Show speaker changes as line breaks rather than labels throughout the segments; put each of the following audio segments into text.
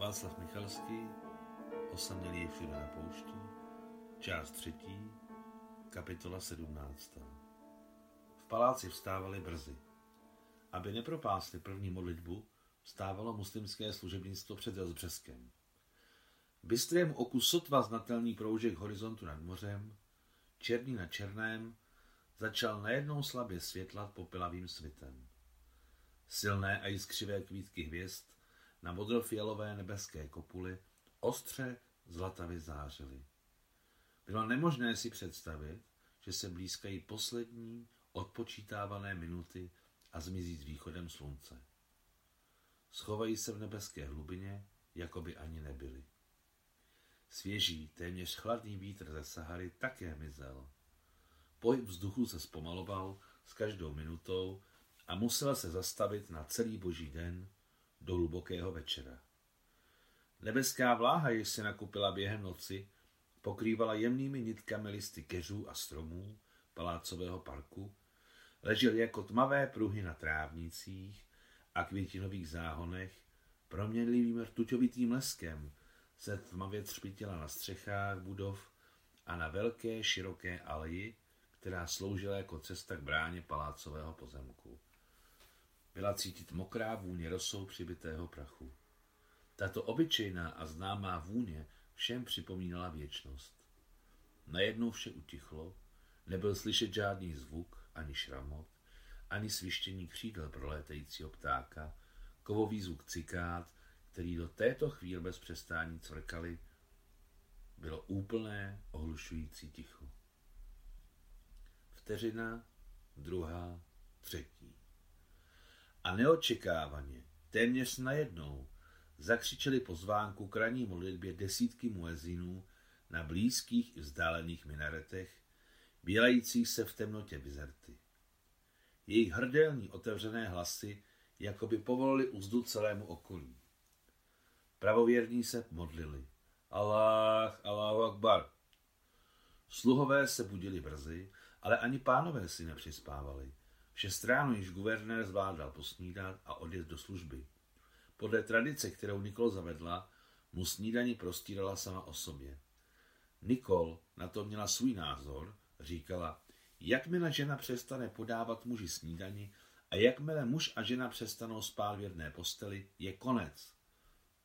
Václav Michalský, Osamělý je všude na poušti, část třetí, kapitola sedmnáctá. V paláci vstávali brzy. Aby nepropásli první modlitbu, vstávalo muslimské služebnictvo před Rozbřeskem. Bystrému oku sotva znatelný proužek horizontu nad mořem, černý na černém, začal najednou slabě světlat popelavým svitem. Silné a jiskřivé kvítky hvězd na modrofialové nebeské kopuli ostře zlatavě zářily. Bylo nemožné si představit, že se blízkají poslední odpočítávané minuty a zmizí s východem slunce. Schovají se v nebeské hlubině, jako by ani nebyli. Svěží, téměř chladný vítr ze Sahary také mizel. Pohyb vzduchu se zpomaloval s každou minutou a musela se zastavit na celý boží den do hlubokého večera. Nebeská vláha, jež se nakupila během noci, pokrývala jemnými nitkami listy keřů a stromů palácového parku, ležel jako tmavé pruhy na trávnicích a květinových záhonech, proměnlivým rtuťovitým leskem se tmavě třpitila na střechách budov a na velké široké aleji, která sloužila jako cesta k bráně palácového pozemku. Byla cítit mokrá vůně rosou přibitého prachu. Tato obyčejná a známá vůně všem připomínala věčnost. Najednou vše utichlo, nebyl slyšet žádný zvuk, ani šramot, ani svištění křídel prolétajícího ptáka, kovový zvuk cikád, který do této chvíle bez přestání cvrkali, bylo úplné, ohlušující ticho. Vteřina, druhá, třetí. A neočekávaně, téměř najednou, zakřičeli pozvánku k ranní modlitbě desítky muezinů na blízkých i vzdálených minaretech, bělajících se v temnotě bizerty. Jejich hrdelní otevřené hlasy jako by povolili úzdu celému okolí. Pravověrní se modlili. Allah, Allahu Akbar. Sluhové se budili brzy, ale ani pánové si nepřispávali. Šest ráno již guvernér zvládal posnídat a odjet do služby. Podle tradice, kterou Nikol zavedla, mu snídaní prostírala sama o sobě. Nikol na to měla svůj názor, říkala, jakmile žena přestane podávat muži snídani a jakmile muž a žena přestanou spát v jedné posteli, je konec.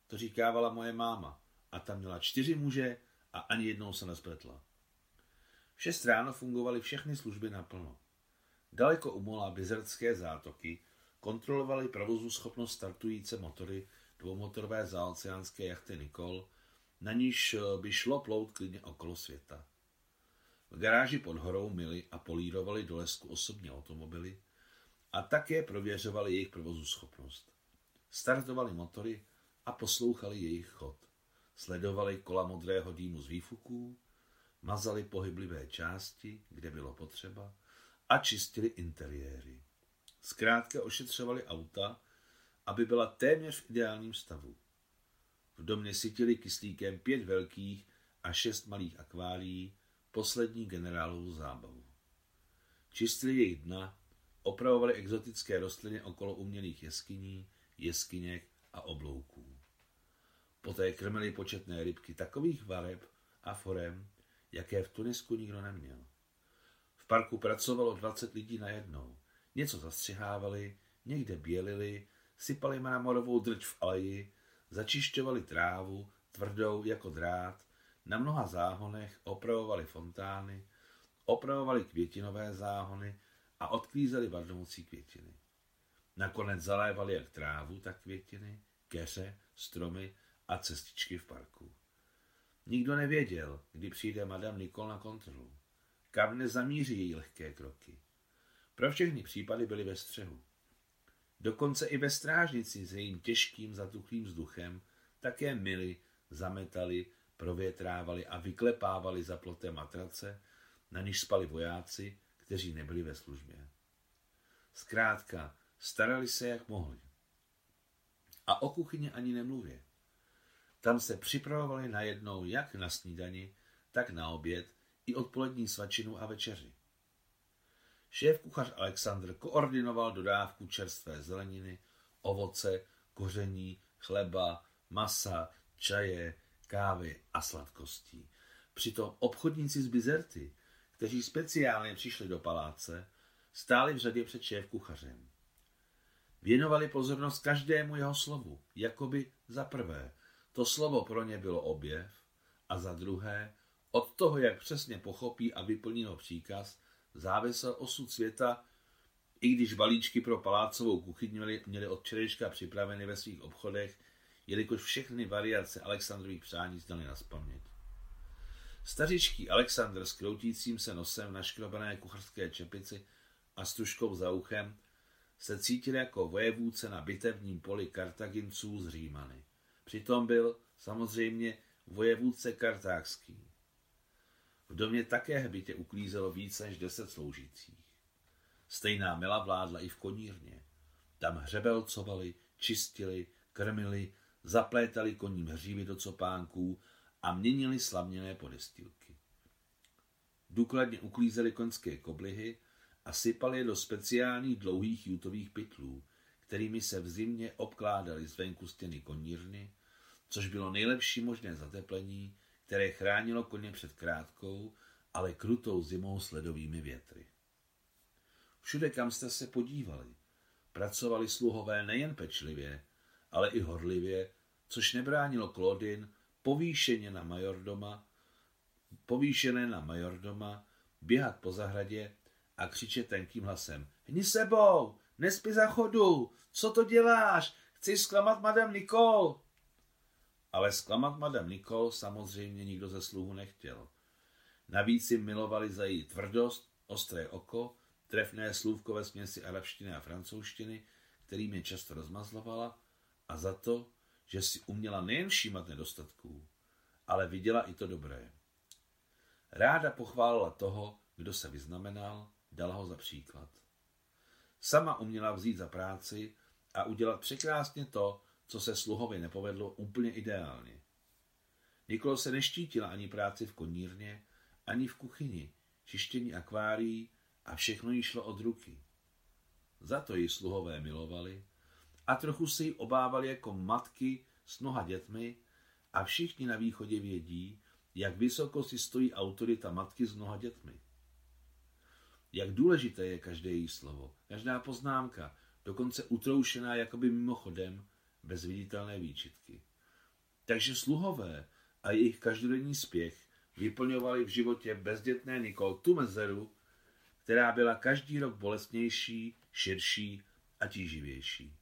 To říkávala moje máma a tam měla čtyři muže a ani jednou se nespletla. V šest ráno fungovaly všechny služby naplno. Daleko u mola Bizertské zátoky kontrolovali provozu schopnost startující motory dvoumotorové zaoceánské jachty Nikol, na níž by šlo plout klidně okolo světa. V garáži pod horou mili a polírovali do lesku osobní automobily a také prověřovali jejich provozu schopnost. Startovali motory a poslouchali jejich chod. Sledovali kola modrého dýmu z výfuků, mazali pohyblivé části, kde bylo potřeba, a čistili interiéry. Zkrátka ošetřovali auta, aby byla téměř v ideálním stavu. V domě sytili kyslíkem pět velkých a šest malých akvárií, poslední generálovou zábavu. Čistili jejich dna, opravovali exotické rostliny okolo umělých jeskyní, jeskyněk a oblouků. Poté krmili početné rybky takových vareb a forem, jaké v Tunisku nikdo neměl. V parku pracovalo 20 lidí najednou. Něco zastřihávali, někde bělili, sypali mramorovou drť v aleji, začišťovali trávu, tvrdou jako drát, na mnoha záhonech opravovali fontány, opravovali květinové záhony a odklízeli vadnoucí květiny. Nakonec zalévali jak trávu, tak květiny, keře, stromy a cestičky v parku. Nikdo nevěděl, kdy přijde madame Nicole na kontrolu. Kam nezamíří její lehké kroky. Pro všechny případy byly ve střehu. Dokonce i ve strážnici s jejím těžkým zatuchlým vzduchem také mili, zametali, provětrávali a vyklepávali za ploté matrace, na níž spali vojáci, kteří nebyli ve službě. Zkrátka, starali se, jak mohli. A o kuchyni ani nemluvě. Tam se připravovali najednou jak na snídani, tak na oběd i odpolední svačinu a večeři. Šéf kuchař Alexandr koordinoval dodávku čerstvé zeleniny, ovoce, koření, chleba, masa, čaje, kávy a sladkostí. Přitom obchodníci z Bizerty, kteří speciálně přišli do paláce, stáli v řadě před šéf kuchařem. Věnovali pozornost každému jeho slovu, jakoby za prvé. To slovo pro ně bylo objev a za druhé, od toho, jak přesně pochopí a vyplní ho příkaz, závisel osud světa, i když balíčky pro palácovou kuchyň měli, měli od včerejška připraveny ve svých obchodech, jelikož všechny variace Alexandrových přání znali na spaměť. Stařičký Alexandr s kroutícím se nosem v naškrobené kucharské čepici a stužkou za uchem se cítil jako vojevůdce na bitevním poli Kartaginců z Římany. Přitom byl samozřejmě vojevůdce kartákský. V domě také hbitě uklízelo více než deset sloužících. Stejná mila vládla i v konírně. Tam hřebelcovali, čistili, krmili, zaplétali koním hřívy do copánků a měnili slavněné podestýlky. Důkladně uklízeli koňské koblihy a sypali je do speciálních dlouhých jutových pytlů, kterými se v zimě obkládali zvenku stěny konírny, což bylo nejlepší možné zateplení, které chránilo koně před krátkou, ale krutou zimou s ledovými větry. Všude, kam jste se podívali, pracovali sluhové nejen pečlivě, ale i horlivě, což nebránilo Klodin povýšeně na majordoma, povýšené na majordoma, běhat po zahradě a křičet tenkým hlasem. Hni sebou, nespí za chodu, co to děláš, chci zklamat madam Nikol. Ale zklamat madam Nikol samozřejmě nikdo ze sluhu nechtěl. Navíc si milovali za její tvrdost, ostré oko, trefné slůvko ve směsi arabštiny a francouzštiny, kterým je často rozmazlovala, a za to, že si uměla nejen všímat nedostatků, ale viděla i to dobré. Ráda pochválila toho, kdo se vyznamenal, dala ho za příklad. Sama uměla vzít za práci a udělat překrásně to, co se sluhovi nepovedlo úplně ideálně. Nikolo se neštítila ani práci v konírně, ani v kuchyni, čištění akvárií a všechno jí šlo od ruky. Za to ji sluhové milovali a trochu se jí obávali jako matky s mnoha dětmi a všichni na východě vědí, jak vysoko si stojí autorita matky s mnoha dětmi. Jak důležité je každé její slovo, každá poznámka, dokonce utroušená jakoby mimochodem, bez viditelné výčitky. Takže sluhové a jejich každodenní spěch vyplňovali v životě bezdětné Nikol tu mezeru, která byla každý rok bolestnější, širší a tíživější.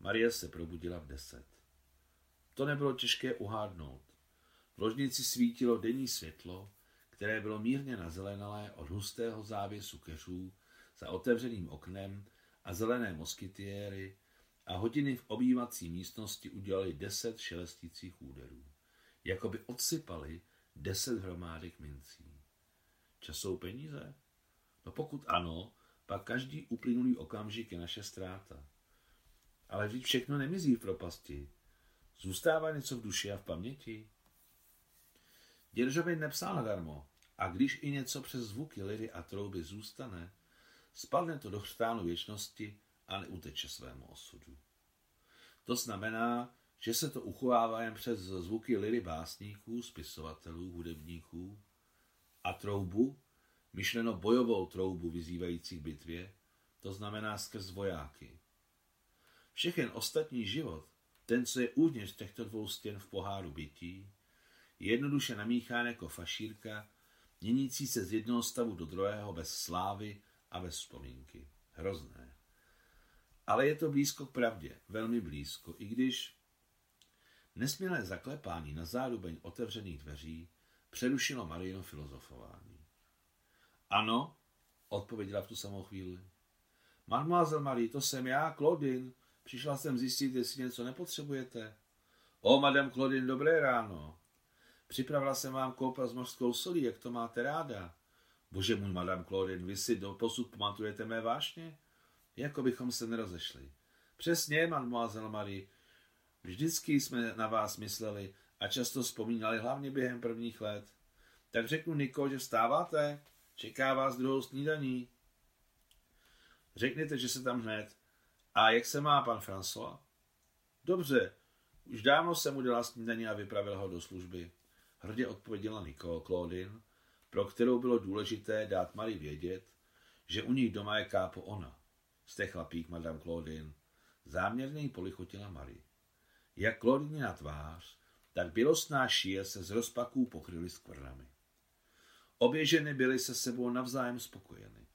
Marie se probudila v deset. To nebylo těžké uhádnout. V ložnici svítilo denní světlo, které bylo mírně nazelenalé od hustého závěsu keřů za otevřeným oknem a zelené moskytiéry a hodiny v obývací místnosti udělali deset šelestících úderů. Jakoby odsypali deset hromádek mincí. Čas jsou peníze? No pokud ano, pak každý uplynulý okamžik je naše ztráta. Ale vždyť všechno nemizí v propasti. Zůstává něco v duši a v paměti. Děržovin nepsal nadarmo. A když i něco přes zvuky liry a trouby zůstane, spadne to do chřtánu věčnosti a neuteče svému osudu. To znamená, že se to uchovává jen přes zvuky liry básníků, spisovatelů, hudebníků a troubu, myšleno bojovou troubu vyzývající k bitvě, to znamená skrz vojáky. Všechen ostatní život, ten, co je uvnitř těchto dvou stěn v poháru bytí, je jednoduše namíchán jako fašírka, měnící se z jednoho stavu do druhého bez slávy a bez vzpomínky. Hrozné. Ale je to blízko k pravdě, velmi blízko, i když nesmělé zaklepání na zárubeň otevřených dveří přerušilo Marino filozofování. Ano, odpověděla v tu samou chvíli. Mademoiselle Marie, to jsem já, Claudine. Přišla jsem zjistit, jestli něco nepotřebujete. O, madam Claudine, dobré ráno. Připravila jsem vám koupa s mořskou solí, jak to máte ráda. Bože můj, madam Claudine, vy si do posud pamatujete mé vášně? Jako bychom se nerozešli. Přesně, mademoiselle Marie. Vždycky jsme na vás mysleli a často vzpomínali, hlavně během prvních let. Tak řeknu Niko, že vstáváte? Čeká vás druhou snídaní. Řekněte, že se tam hned. A jak se má pan François? Dobře, Už dávno jsem udělala snídaní a vypravila ho do služby. Hrdě odpověděla Nicole Claudine, pro kterou bylo důležité dát Marie vědět, že u nich doma je kápo ona. Jste chlapík, madame Claudine. Záměrně jí polichotila Marie. Jak Claudine na tvář, tak bělostná šíje se z rozpaků pokryly skvrnami. Obě ženy byly se sebou navzájem spokojeny.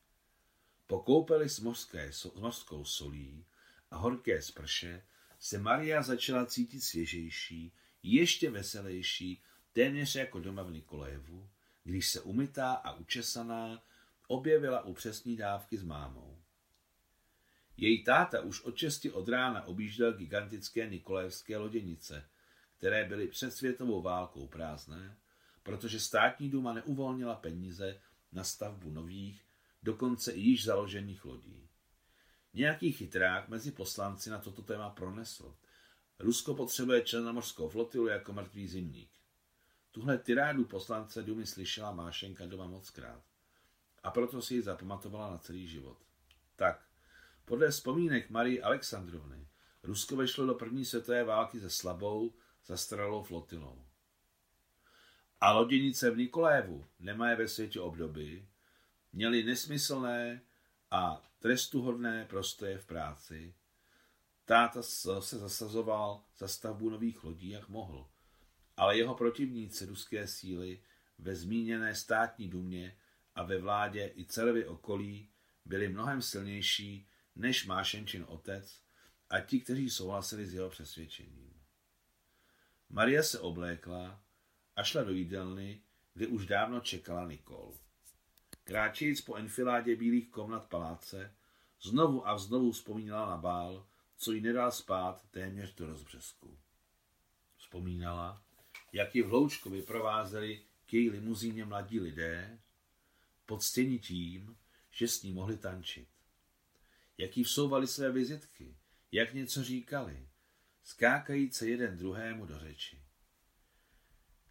Po koupeli s, mořské, s mořskou solí a horké sprše se Maria začala cítit svěžejší, ještě veselější, téměř jako doma v Nikolajevu, když se umytá a učesaná objevila u přesní dávky s mámou. Její táta už od česti od rána objížděl gigantické nikolajevské loděnice, které byly před světovou válkou prázdné, protože státní duma neuvolnila peníze na stavbu nových, dokonce i již založených lodí. Nějaký chytrák mezi poslanci na toto téma pronesl. Rusko potřebuje černomořskou flotilu jako mrtvý zimník. Tuhle tyrádu poslance Dumy slyšela Mášenka doma mockrát. A proto si ji zapamatovala na celý život. Tak, podle vzpomínek Marie Alexandrovny, Rusko vešlo do první světové války se slabou, zastaralou flotilou. A loděnice v Nikolévu nemají ve světě obdoby, měli nesmyslné a trestuhodné prostoje v práci. Táta se zasazoval za stavbu nových lodí, jak mohl, ale jeho protivníci ruské síly ve zmíněné státní dumě a ve vládě i celově okolí byli mnohem silnější než Mášenčin otec a ti, kteří souhlasili s jeho přesvědčením. Maria se oblékla a šla do jídelny, kde už dávno čekala Nikol. Kráčejíc po enfiládě bílých komnat paláce, znovu a znovu vzpomínala na bál, co jí nedal spát téměř do rozbřesku. Vzpomínala, jak ji v hloučku vyprovázeli k její limuzíně mladí lidé, podstěni tím, že s ní mohli tančit. Jak jí vsouvali své vizitky, jak něco říkali, skákajíce jeden druhému do řeči.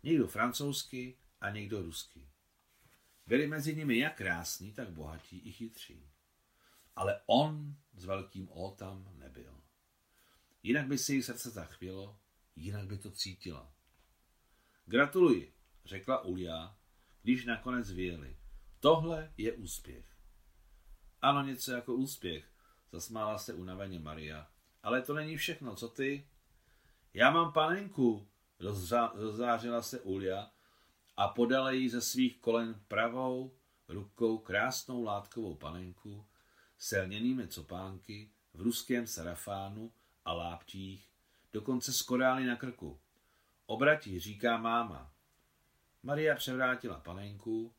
Někdo francouzsky a někdo rusky. Byli mezi nimi jak krásní, tak bohatí i chytří. Ale on s velkým O tam nebyl. Jinak by si její srdce zachvělo, jinak by to cítila. Gratuluji, řekla Ulia, když nakonec vyjeli. Tohle je úspěch. Ano, něco jako úspěch, zasmála se unaveně Maria. Ale to není všechno, co ty? Já mám panenku, rozzářila se Ulia a podala jí ze svých kolen pravou rukou krásnou látkovou panenku s lněnými copánky v ruském sarafánu a láptích, dokonce s korály na krku. Obratí, říká máma. Maria převrátila panenku,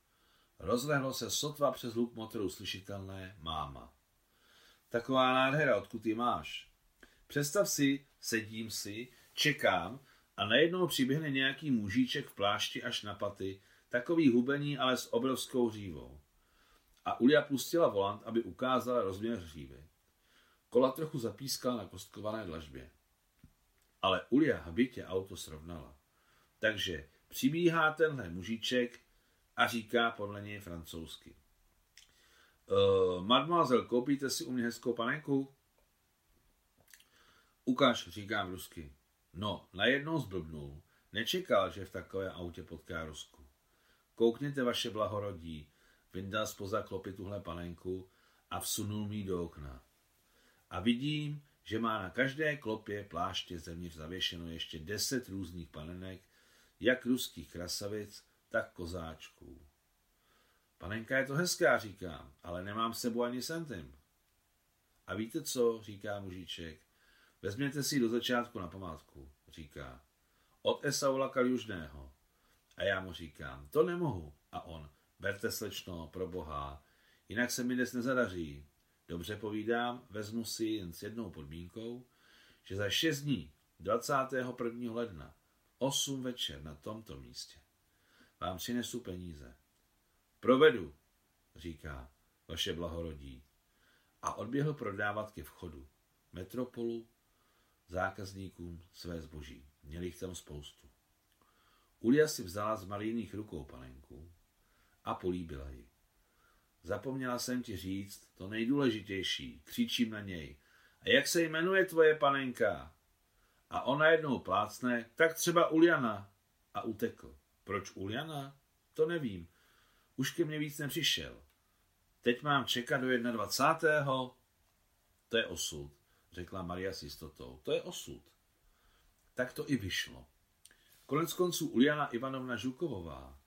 rozlehlo se sotva přes hluk motoru slyšitelné máma. Taková nádhera, odkud ji máš? Představ si, sedím si, čekám a najednou přiběhne nějaký mužíček v plášti až na paty, takový hubení, ale s obrovskou hřívou. A Ulia pustila volant, aby ukázala rozměr hřívy. Kola trochu zapískala na kostkované dlažbě. Ale Ulia habitě auto srovnala. Takže přibíhá tenhle mužíček a říká podle něj francouzsky. Uh, mademoiselle, koupíte si u mě hezkou panenku? Ukaž, říkám rusky. No, najednou zblbnul. Nečekal, že v takové autě potká Rusku. Koukněte vaše blahorodí. Vyndal spoza klopy tuhle panenku a vsunul mi do okna. A vidím, že má na každé klopě pláště zevnitř zavěšeno ještě deset různých panenek, jak ruských krasavic, tak kozáčků. Panenka je to hezká, říkám, ale nemám s sebou ani centim. A víte co, říká mužiček, vezměte si do začátku na památku, říká. Od Esaula Kaljužného. A já mu říkám, to nemohu. A on, berte slečno, pro boha, jinak se mi dnes nezadaří. Dobře povídám, vezmu si jen s jednou podmínkou, že za šest dní, 21. ledna, 8 večer na tomto místě, vám přinesu peníze. Provedu, říká vaše blahorodí. A odběhl prodávat ke vchodu metropolu zákazníkům své zboží. Měli jich tam spoustu. Ulia si vzala z Marijných rukou panenku a políbila ji. Zapomněla jsem ti říct to nejdůležitější. Křičím na něj. A jak se jmenuje tvoje panenka? a on najednou plácne, tak třeba Uliana a utekl. Proč Uliana? To nevím. Už ke mně víc nepřišel. Teď mám čekat do 21. To je osud, řekla Maria s jistotou. To je osud. Tak to i vyšlo. Konec konců Uliana Ivanovna Žukovová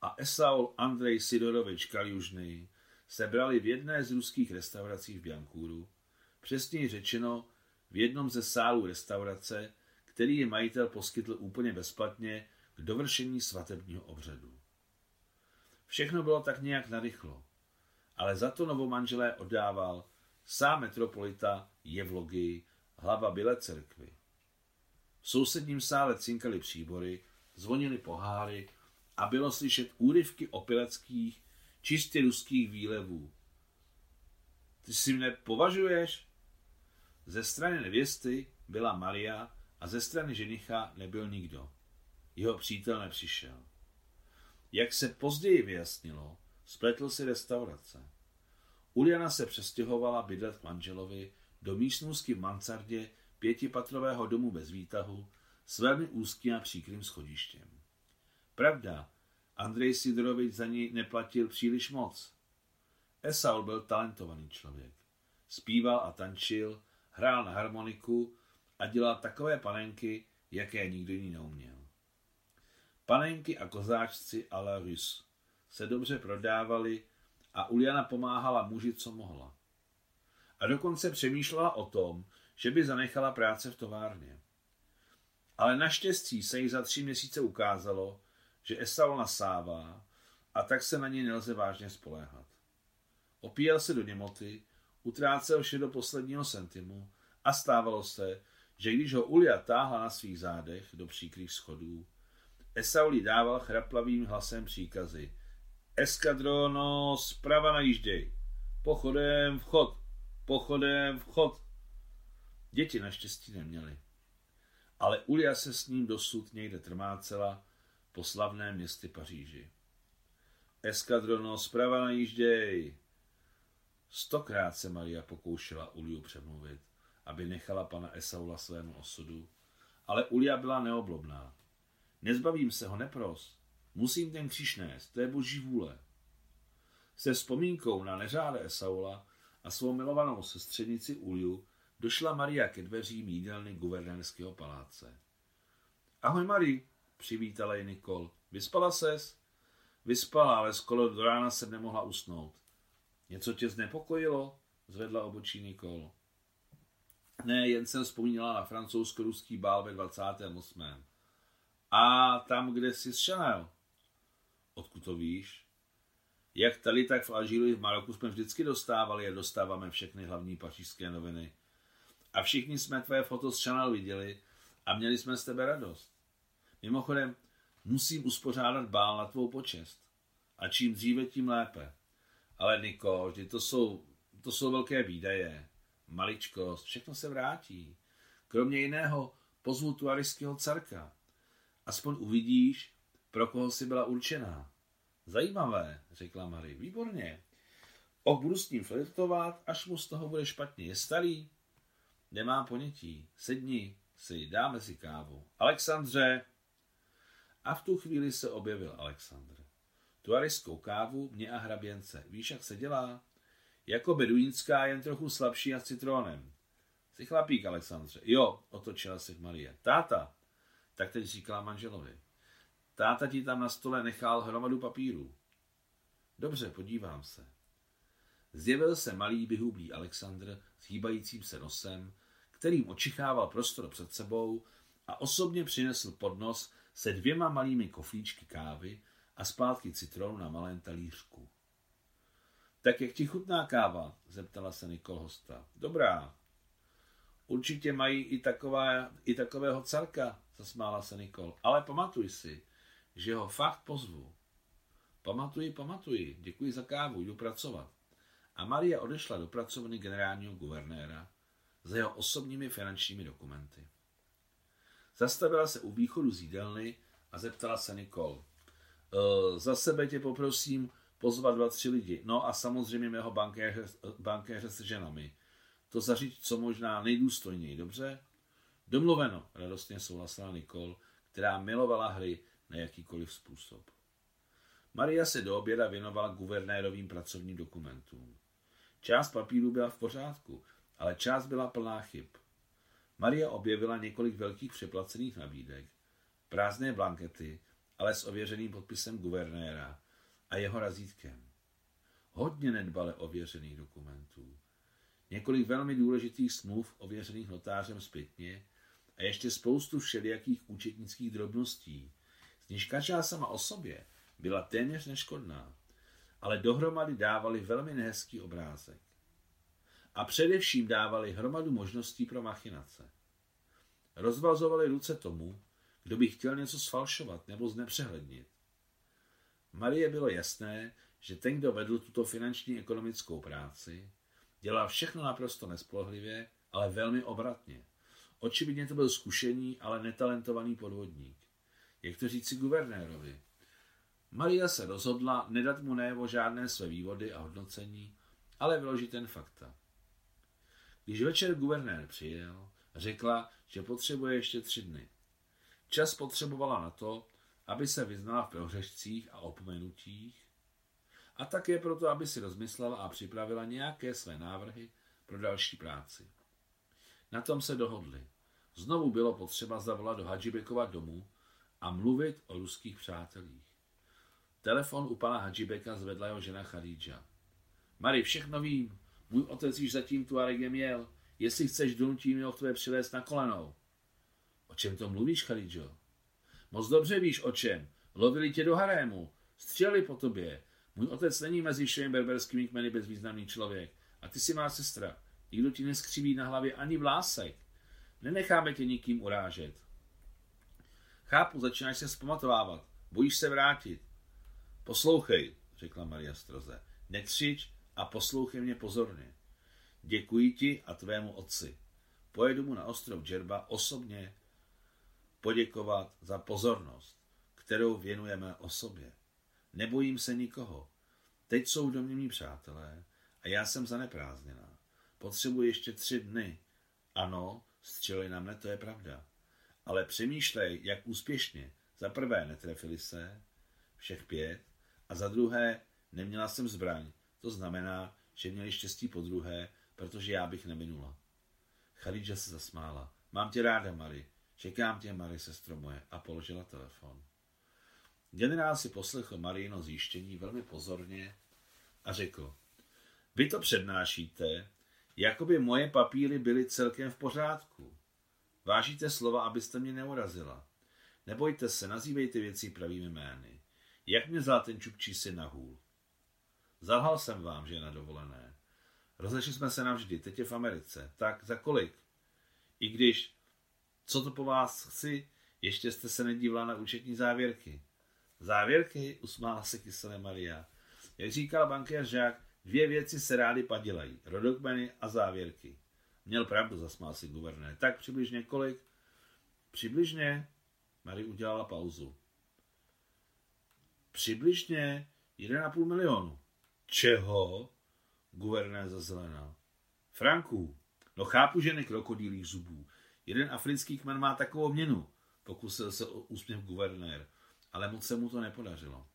a Esaul Andrej Sidorovič Kaljužný se brali v jedné z ruských restaurací v Biankůru, přesněji řečeno v jednom ze sálů restaurace, který je majitel poskytl úplně bezplatně k dovršení svatebního obřadu. Všechno bylo tak nějak narychlo, ale za to novomanželé oddával sám metropolita Jevlogy, hlava Byle cerkvy. V sousedním sále cinkali příbory, zvonily poháry a bylo slyšet úryvky opileckých, čistě ruských výlevů. Ty si mne považuješ? Ze strany nevěsty byla Maria a ze strany ženicha nebyl nikdo. Jeho přítel nepřišel. Jak se později vyjasnilo, spletl si restaurace. Uliana se přestěhovala bydlet k manželovi do místnosti v mansardě pětipatrového domu bez výtahu s velmi úzkým a příkrým schodištěm. Pravda, Andrej Sidorovič za ní neplatil příliš moc. Esaul byl talentovaný člověk. Zpíval a tančil, hrál na harmoniku a dělal takové panenky, jaké nikdo jiný neuměl. Panenky a kozáčci a la Rus se dobře prodávali a Uliana pomáhala muži, co mohla. A dokonce přemýšlela o tom, že by zanechala práce v továrně. Ale naštěstí se jí za tři měsíce ukázalo, že Esau nasává a tak se na něj nelze vážně spoléhat. Opíjel se do němoty, utrácel vše do posledního centimu a stávalo se, že když ho Ulia táhla na svých zádech do příkrých schodů, Esauli dával chraplavým hlasem příkazy. Eskadrono, zprava najížděj. Pochodem vchod. Pochodem vchod. Děti naštěstí neměli. Ale Ulia se s ním dosud někde trmácela po slavném městě Paříži. Eskadrono, zprava najížděj. Stokrát se Maria pokoušela Uliu přemluvit, aby nechala pana Esaula svému osudu, ale Ulia byla neoblobná. Nezbavím se ho, nepros. Musím ten kříž nést, to je boží vůle. Se vzpomínkou na neřáde Esaula a svou milovanou sestřenici Uliu došla Maria ke dveřím jídelny guvernérského paláce. Ahoj, Marie, přivítala ji Nikol. Vyspala ses? Vyspala, ale skoro do rána jsem nemohla usnout. Něco tě znepokojilo? Zvedla obočí Nikol. Ne, jen jsem vzpomínala na francouzsko-ruský bál ve 28. A tam, kde jsi Chanel. Odkud to víš? Jak tady, tak v Alžíru i v Maroku jsme vždycky dostávali a dostáváme všechny hlavní pařížské noviny. A všichni jsme tvoje foto z Chanel viděli a měli jsme z tebe radost. Mimochodem, musím uspořádat bál na tvou počest. A čím dříve, tím lépe. Ale Niko, vždy to jsou, to jsou velké výdaje. Maličkost, všechno se vrátí. Kromě jiného pozvu tuariského carka. Aspoň uvidíš, pro koho jsi byla určená. Zajímavé, řekla Marie. Výborně. O, budu s ním flirtovat, až mu z toho bude špatně. Je starý? Nemám ponětí. Sedni si, dáme si kávu. Alexandře! A v tu chvíli se objevil Alexandr. Tuariskou kávu, mě a hraběnce. Víš, jak se dělá? Jako beduínská, jen trochu slabší a s citrónem. Jsi chlapík, Alexandře. Jo, otočila se Marie. Táta, tak teď říkala manželovi. Táta ti tam na stole nechal hromadu papírů. Dobře, podívám se. Zjevil se malý vyhublý Alexandr s hýbajícím se nosem, kterým očichával prostor před sebou a osobně přinesl podnos se dvěma malými koflíčky kávy a zpátky citronu na malém talířku. Tak jak ti chutná káva? zeptala se Nikol hosta. Dobrá. Určitě mají i, taková, i takového carka, zasmála se Nikol. Ale pamatuj si, že ho fakt pozvu. Pamatuji, pamatuji, děkuji za kávu, jdu pracovat. A Maria odešla do pracovny generálního guvernéra za jeho osobními finančními dokumenty. Zastavila se u východu z jídelny a zeptala se Nikol. E, za sebe tě poprosím pozvat dva, tři lidi. No a samozřejmě mého bankéře, bankéře s ženami. To zaříct co možná nejdůstojněji, dobře? Domluveno, radostně souhlasila Nikol, která milovala hry na jakýkoliv způsob. Maria se do oběda věnovala guvernérovým pracovním dokumentům. Část papíru byla v pořádku, ale část byla plná chyb. Maria objevila několik velkých přeplacených nabídek, prázdné blankety, ale s ověřeným podpisem guvernéra a jeho razítkem. Hodně nedbale ověřených dokumentů. Několik velmi důležitých smluv ověřených notářem zpětně a ještě spoustu všelijakých účetnických drobností, z sama o sobě byla téměř neškodná, ale dohromady dávali velmi nehezký obrázek. A především dávali hromadu možností pro machinace. Rozvazovali ruce tomu, kdo by chtěl něco sfalšovat nebo znepřehlednit. Marie bylo jasné, že ten, kdo vedl tuto finanční ekonomickou práci, dělal všechno naprosto nespolehlivě, ale velmi obratně. Očividně to byl zkušený, ale netalentovaný podvodník. Jak to říci guvernérovi? Maria se rozhodla nedat mu najevo žádné své vývody a hodnocení, ale vyložit ten fakta. Když večer guvernér přijel, řekla, že potřebuje ještě tři dny. Čas potřebovala na to, aby se vyznala v prohřešcích a opomenutích, a také proto, aby si rozmyslela a připravila nějaké své návrhy pro další práci. Na tom se dohodli. Znovu bylo potřeba zavolat do Hadžibekova domu a mluvit o ruských přátelích. Telefon u pana Hadžibeka zvedla jeho žena Khadija. Mari, všechno vím. Můj otec již zatím tu Aregem jel. Jestli chceš, donutím ho k tvé přivést na kolenou. O čem to mluvíš, Khadidžo? Moc dobře víš o čem. Lovili tě do harému. Střelili po tobě. Můj otec není mezi všemi berberskými kmeny bezvýznamný člověk. A ty si má sestra. Nikdo ti neskřiví na hlavě ani vlásek. Nenecháme tě nikým urážet. Chápu, začínáš se zpamatovávat. Bojíš se vrátit. Poslouchej, řekla Maria stroze. Nekřič a poslouchej mě pozorně. Děkuji ti a tvému otci. Pojedu mu na ostrov Džerba osobně poděkovat za pozornost, kterou věnujeme osobě. Nebojím se nikoho. Teď jsou do mě mý přátelé a já jsem zaneprázdněná. Potřebuji ještě tři dny. Ano, střelili na mne, to je pravda. Ale přemýšlej, jak úspěšně. Za prvé netrefili se, všech pět, a za druhé neměla jsem zbraň. To znamená, že měli štěstí po druhé, protože já bych neminula. Khadija se zasmála. Mám tě ráda, Mary. Čekám tě, Mary, sestro moje. A položila telefon. Generál si poslechl Marino zjištění velmi pozorně a řekl, vy to přednášíte, jako by moje papíry byly celkem v pořádku. Vážíte slova, abyste mě neurazila. Nebojte se, nazývejte věci pravými jmény. Jak mě vzal ten čupčí si na hůl? Zalhal jsem vám, že je na dovolené. Rozešli jsme se navždy, teď je v Americe. Tak za kolik? I když, co to po vás chci, ještě jste se nedívala na účetní závěrky. Závěrky, usmála se kyselé Maria. Jak říkal bankér Žák, dvě věci se rády padělají. Rodokmeny a závěrky. Měl pravdu, zasmál si guvernér. Tak přibližně kolik? Přibližně? Marie udělala pauzu. Přibližně 1,5 milionu. Čeho? Guvernér zazelenal. Franků. No chápu, že ne krokodýlých zubů. Jeden africký kmen má takovou měnu. Pokusil se o úsměv guvernér ale moc se mu to nepodařilo.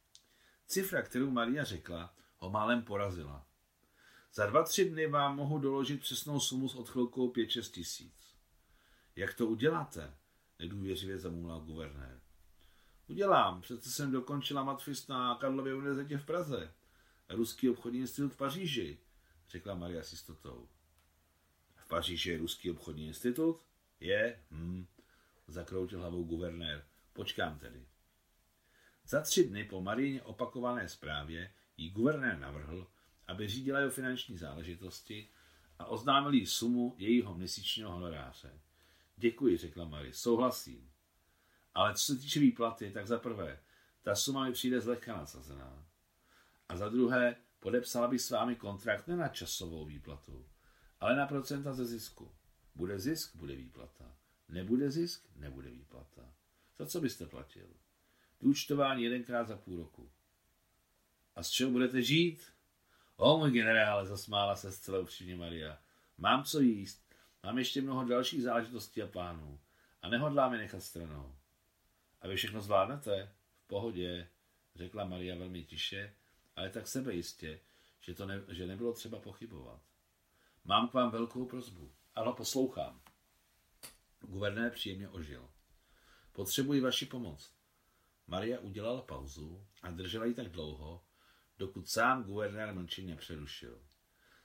Cifra, kterou Maria řekla, ho málem porazila. Za dva, tři dny vám mohu doložit přesnou sumu s odchylkou 5-6 tisíc. Jak to uděláte? Nedůvěřivě zamumlal guvernér. Udělám, přece jsem dokončila matfist na Karlově univerzitě v Praze. Ruský obchodní institut v Paříži, řekla Maria s jistotou. V Paříži je Ruský obchodní institut? Je? Hm, zakroutil hlavou guvernér. Počkám tedy. Za tři dny po Marině opakované zprávě jí guvernér navrhl, aby řídila jeho finanční záležitosti a oznámil jí sumu jejího měsíčního honoráře. Děkuji, řekla Marie, souhlasím. Ale co se týče výplaty, tak za prvé, ta suma mi přijde zlehka nasazená. A za druhé, podepsala bych s vámi kontrakt ne na časovou výplatu, ale na procenta ze zisku. Bude zisk, bude výplata. Nebude zisk, nebude výplata. Za co byste platil? Vyučtování jedenkrát za půl roku. A z čeho budete žít? O, můj generále, zasmála se zcela upřímně Maria. Mám co jíst. Mám ještě mnoho dalších záležitostí a plánů. a nehodláme nechat stranou. A vy všechno zvládnete? V pohodě, řekla Maria velmi tiše, ale tak sebejistě, že, to ne, že nebylo třeba pochybovat. Mám k vám velkou prozbu. Ano, poslouchám. Guvernér příjemně ožil. Potřebuji vaši pomoc. Maria udělala pauzu a držela ji tak dlouho, dokud sám guvernér mlčeně přerušil.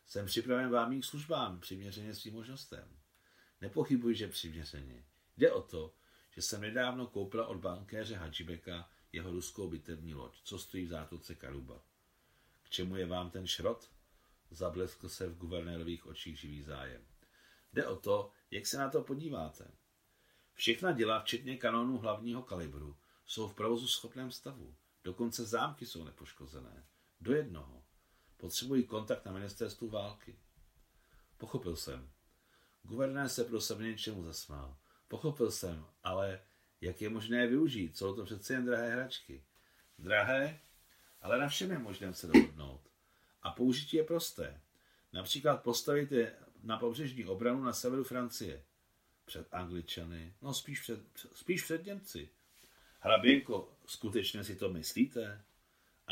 Jsem připraven vám mých službám, přiměřeně svým možnostem. Nepochybuji, že přiměřeně. Jde o to, že jsem nedávno koupila od bankéře Hadžibeka jeho ruskou bitevní loď, co stojí v zátoce Karuba. K čemu je vám ten šrot? Zableskl se v guvernérových očích živý zájem. Jde o to, jak se na to podíváte. Všechna děla, včetně kanonů hlavního kalibru, jsou v provozu schopném stavu. Dokonce zámky jsou nepoškozené. Do jednoho. Potřebují kontakt na ministerstvu války. Pochopil jsem. Guvernér se pro sebe něčemu zasmál. Pochopil jsem, ale jak je možné využít? Jsou to přece jen drahé hračky. Drahé, ale na všem je možné se dohodnout. A použití je prosté. Například postavit je na pobřežní obranu na severu Francie. Před Angličany, no spíš před, spíš před Němci. Hraběnko, skutečně si to myslíte?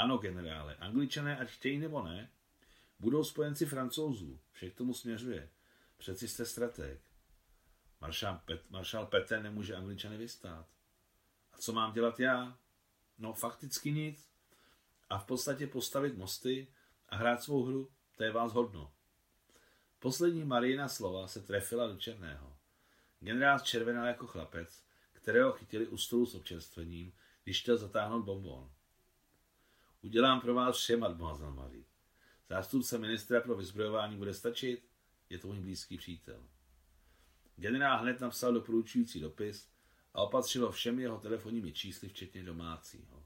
Ano, generále, Angličané, ať chtějí nebo ne, budou spojenci francouzů. Vše k tomu směřuje. Přeci jste strateg. Maršál, Pet, maršál nemůže Angličany vystát. A co mám dělat já? No fakticky nic. A v podstatě postavit mosty a hrát svou hru, to je vás hodno. Poslední Marina slova se trefila do černého. Generál červenal jako chlapec, kterého chytili u stolu s občerstvením, když chtěl zatáhnout bonbon. Udělám pro vás vše, mademoiselle Marie. Zástupce ministra pro vyzbrojování bude stačit? Je to můj blízký přítel. Generál hned napsal doporučující dopis a opatřilo všem jeho telefonními čísly, včetně domácího.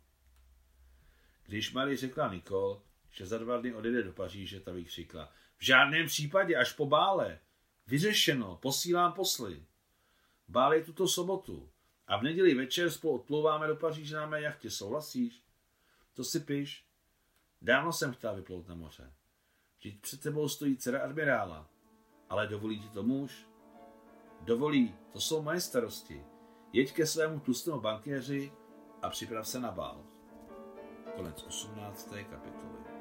Když Marie řekla Nikol, že za dva dny odjede do Paříže, ta vykřikla. V žádném případě, až po bále. Vyřešeno, posílám posly. Bál je tuto sobotu. A v neděli večer spolu odplouváme do Paříže na mé jachtě, souhlasíš? To si piš. Dávno jsem chtěl vyplout na moře. Vždyť před tebou stojí dcera admirála. Ale dovolí ti to muž? Dovolí, to jsou moje starosti. Jeď ke svému tlustému bankéři a připrav se na bál. Konec 18. kapitoly.